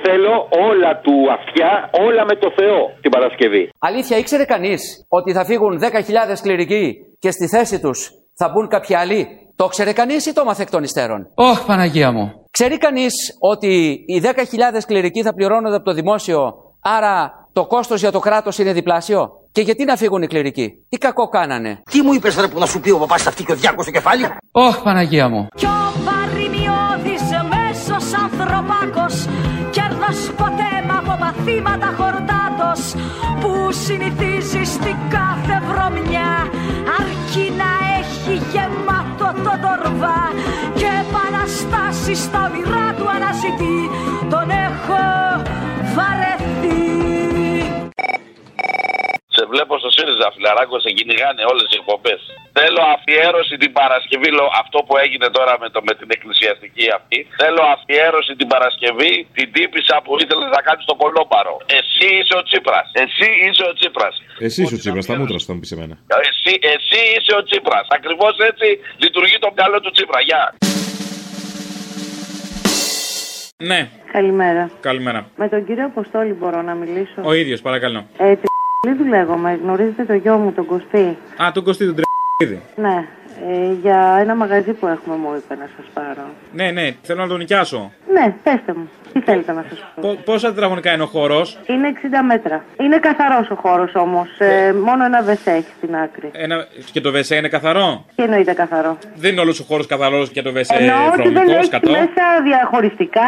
θέλω όλα του αυτιά, όλα με το Θεό την Παρασκευή. Αλήθεια, ήξερε κανείς ότι θα φύγουν 10.000 κληρικοί και στη θέση τους θα μπουν κάποιοι άλλοι; Το ξέρει κανείς ή το μάθε εκ των υστέρων; Ωχ, Παναγία μου. Ξέρει κανείς ότι οι 10.000 κληρικοί θα πληρώνονται από το δημόσιο, άρα το κόστος για το κράτος είναι διπλάσιο; Και γιατί να φύγουν οι κληρικοί; Τι κακό κάνανε; Τι μου είπες ρε που να σου πει ο παπάς αυτή και ο διάκος στο κεφάλι; Ωχ, Παναγία μου. Κι ο παρημιώδης μέσος ανθρωπάκος Κέρδος ποτέ μ' από παθήματα χορτάτος Που συνηθίζει στην κάθε βρωμιά. Αρκεί να έχει γεμάτο το τορβά Και επαναστάσεις στα όνειρά βλέπω στο ΣΥΡΙΖΑ, φιλαράκος, σε κυνηγάνε όλες οι εκπομπές. Θέλω αφιέρωση την Παρασκευή, λέω, αυτό που έγινε τώρα με, το, με την εκκλησιαστική αυτή. Θέλω αφιέρωση την Παρασκευή την τύπησα που ήθελε να κάνει το κολόμπαρο. Εσύ είσαι ο Τσίπρας. Εσύ είσαι ο Τσίπρας. Εσύ είσαι ο Τσίπρας, τα μούτρα σου θα μου πεις εμένα. Εσύ, εσύ είσαι ο Τσίπρας. Ακριβώς έτσι λειτουργεί το μυαλό του Τσίπρα. Γεια. Ναι, Καλημέρα. καλημέρα. Με τον κύριο Αποστόλη μπορώ να μιλήσω; Ο ίδιος, παρακαλώ. Ε, τι λέγομαι. Γνωρίζετε το γιο μου, τον Κωστή. Α, τον Κωστή τον Τρεπίδη. Ναι. Ε, για ένα μαγαζί που έχουμε μου είπε να σας πάρω. Ναι, ναι, θέλω να τον νοικιάσω. Ναι, πέστε μου. Τι θέλετε να σας πω. Πο- πόσα τετραγωνικά είναι ο χώρος; Είναι 60 μέτρα. Είναι καθαρός ο χώρος όμως. Ε, μόνο ένα βεσέ έχει στην άκρη. Ένα... Και το βεσέ είναι καθαρό; Τι εννοείται καθαρό; Δεν είναι όλος ο χώρος καθαρός και το βεσέ Εννοώ ότι δεν βρωμικός, έχει σκατό. μέσα διαχωριστικά.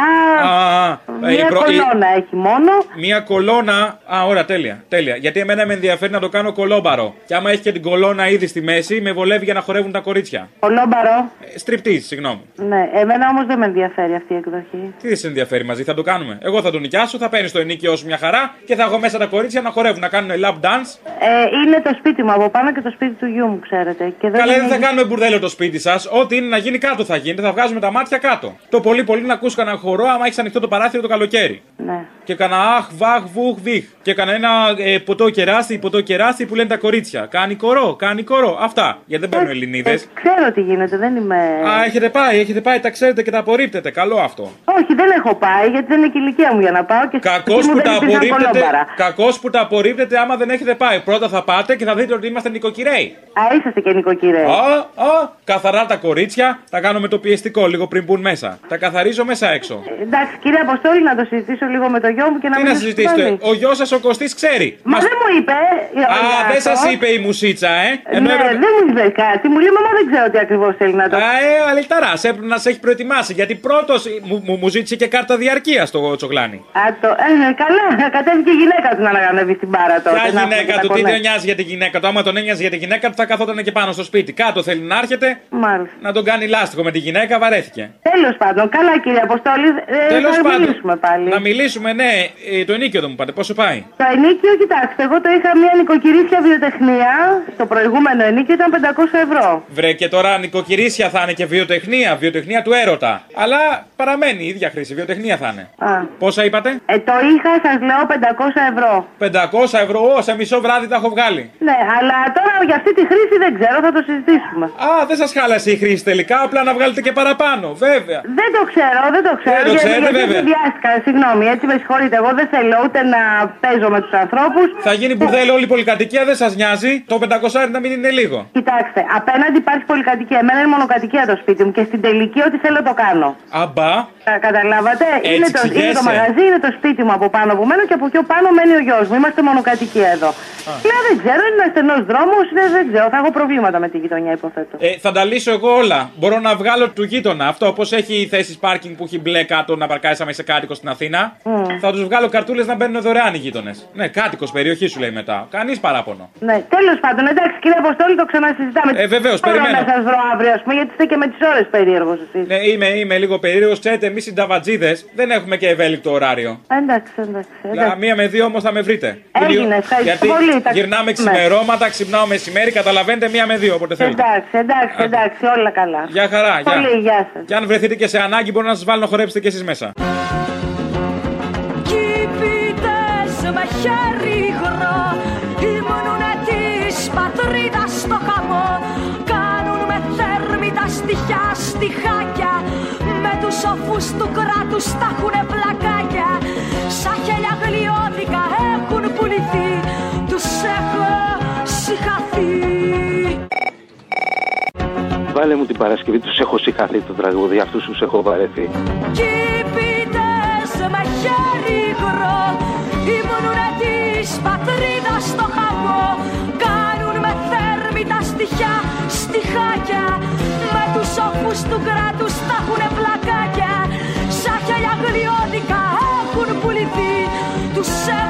Α, α, Μία η προ- η- κολόνα έχει μόνο. Μία κολόνα. Α, ωραία, τέλεια, τέλεια. Γιατί εμένα με ενδιαφέρει να το κάνω κολόμπαρο. Και άμα έχει και την κολόνα ήδη στη μέση, με βολεύει για να χορεύουν τα κορίτσια. Κολόμπαρο. Στριπτής, συγγνώμη. Ναι, εμένα όμως δεν με ενδιαφέρει αυτή η εκδοχή. Τι δεν σε ενδιαφέρει μαζί, θα το κάνουμε. Εγώ θα τον νοικιάσω, θα παίρνει το ενίκιο σου μια χαρά και θα έχω μέσα τα κορίτσια να χορεύουν, να κάνουν lap dance. Ε, είναι το σπίτι μου από πάνω και το σπίτι του γιού μου, ξέρετε. Και Καλά, δεν είναι- θα κάνουμε μπουρδέλο το σπίτι σας. Ό,τι είναι να γίνει κάτω θα γίνεται, θα βγάζουμε τα μάτια κάτω. Το πολύ πολύ να ακούς κανένα χορό άμα έχεις ανοιχτό το παράθυρο το καλοκαίρι. Ναι. Και κανένα αχ, βαχ, βουχ, βιχ. Και κανένα ένα ε, ποτό κεράσι, ποτό κεράσι που λένε τα κορίτσια. Κάνει κορό, κάνει κορό. Αυτά. Γιατί δεν παίρνουν Ελληνίδες. Ξέρω τι γίνεται, δεν είμαι. Α, έχετε πάει, έχετε πάει, τα ξέρετε και τα απορρίπτετε. Καλό αυτό. Όχι, δεν έχω πάει γιατί δεν είναι και η ηλικία μου για να πάω και Κακός εκεί μου που, δεν τα υπήρχαν απορρίπτετε, κολόμπαρα. κακώς που τα απορρίπτετε άμα δεν έχετε πάει. Πρώτα θα πάτε και θα δείτε ότι είμαστε νοικοκυρέοι. Α, είσαστε και νοικοκυρέ. Α, α, καθαρά τα κορίτσια, τα κάνω με το πιεστικό λίγο πριν μπουν μέσα. Τα καθαρίζω μέσα έξω. Εντάξει, κύριε Αποστόλη, να το συζητήσω λίγο με το γιο μου και να Τι μην να σας συζητήσετε, πάλι. ο γιος σας ο Κωστής ξέρει. Μα δεν μου είπε. Α, δεν σας είπε η μουσίτσα, ε. Ναι, δεν μου είπε κάτι. Μου λέει, μα δεν ξέρω τι ακριβώς θέλει να το Α, ε, αλεκταρά, έπρεπε να σε έχει προετοιμάσει. Γιατί πρώτος μου, μου, μου ζήτησε και κάρτα διαρκείας το τσογλάνι. Α, το, ε, καλά, κατέβηκε η γυναίκα του να αναγανεύει στην μπάρα τότε. Ποια να έχουμε γυναίκα και του, τα τι κονέ. δεν νοιάζει για τη γυναίκα του. Άμα τον ένοιαζε για τη γυναίκα του, θα καθόταν και πάνω στο σπίτι. Κάτω θέλει να έρχεται. Μάλιστα. Να τον κάνει λάστιχο με τη γυναίκα, βαρέθηκε. Τέλος πάντων, καλά κύριε Αποστόλη, ε, Τέλος θα πάντων. μιλήσουμε πάλι. Να μιλήσουμε, ναι, ε, το ενίκιο δεν μου πάτε. Πόσο πάει; Το ενίκιο, κοιτάξτε, εγώ το είχα μια νοικοκυρίσια βιοτεχνία. Στο προηγούμενο ενίκιο ήταν 500 ευρώ. Βρε και τώρα νοικοκυρίσια θα είναι και βιοτεχνία, βιοτεχνία του έρωτα. Αλλά παραμένει η ίδια χρήση, βιοτεχνία θα είναι. Α. Πόσα είπατε; Ε, το είχα, σας λέω, 500 ευρώ. 500 ευρώ, Ω, σε μισό βράδυ τα έχω βγάλει. Ναι, αλλά τώρα για αυτή τη χρήση δεν ξέρω, θα το συζητήσουμε. Α, δεν σας χάλασε η χρήση τελικά, απλά να βγάλετε και παραπάνω, βέβαια. Δεν το ξέρω, δεν το ξέρω. Δεν το γιατί- ξέρετε, γιατί βέβαια. συνδυάστηκα, συγγνώμη, έτσι με συγχωρείτε. Εγώ δεν θέλω ούτε να παίζω με τους ανθρώπους. Θα γίνει μπουρδέλο όλη η πολυκατοικία, δεν σας νοιάζει. Το 500 να μην είναι λίγο. Κοιτάξτε, απέναντι υπάρχει πολυκατοικία. Εμένα είναι μονοκατοικία το σπίτι μου και στην τελική ό,τι θέλω το κάνω. Αμπά. Κα- Καταλάβατε, Έτσι είναι το, είναι το ξηγέσαι. μαγαζί, είναι το σπίτι μου από πάνω που μένω και από πιο πάνω μένει ο γιος μου. Είμαστε μονοκατοικία εδώ. Λέω δεν ξέρω, είναι ένας στενός δρόμος, δεν ξέρω, θα έχω προβλήματα με τη γειτονιά υποθέτω. Ε, θα τα λύσω εγώ όλα. Μπορώ να βγάλω του γείτονα. Αυτό όπως έχει θέσεις πάρκινγκ που έχει μπλε κάτω να παρκάρει άμα είσαι κάτοικο στην Αθήνα. Μμ. Θα τους βγάλω καρτούλες να μπαίνουν δωρεάν οι γείτονες. Ναι, κάτοικος περιοχή σου λέει μετά. Κανείς παράπονο. Ναι, τέλος πάντων, εντάξει κύριε Αποστόλη, το ξανασυζητάμε. Ε, βεβαίως, Δεν μπορώ περιμένω. να σας βρω αύριο, ας πούμε, γιατί είστε και με τις ώρες περίεργος εσείς. Ναι, είμαι, είμαι λίγο περίεργος. Ξέρετε, εμείς οι νταβατζίδες δεν έχουμε και ευέλικτο ωράριο. Εντάξει, εντάξει. Δηλαδή, εντάξει. μία με δύο όμως θα με βρείτε. Έγινε, Δουλειο- ευχαριστώ Γιατί πολύ. πολύ. Τα... Γυρνάμε Ναι. ξημερώματα, ξυπνάω μεσημέρι, καταλαβαίνετε μία με δύο όποτε θέλετε. Εντάξει, εντάξει, εντάξει, όλα καλά. Γεια χαρά, γεια. Πολύ, γεια σας. Και αν βρεθείτε και σε ανάγκη, μπορώ να σας βάλω να χορέψετε κι εσείς μέσα. Κήπητες με χέρι του κράτους τα έχουνε πλακάκια Σαν χέλια γλιώδικα έχουν πουληθεί. Τους έχω συχαθεί Βάλε μου την Παρασκευή, τους έχω σηκαθεί το τραγούδι, αυτούς τους έχω βαρεθεί. Κήπητες με χέρι υγρό Ήμουνουνε της πατρίδας στο χαμό. Κάνουν με θέρμητα στοιχιά στιχάκια. Με τους σοφούς του κράτους τα έχουνε πλακάκια Τους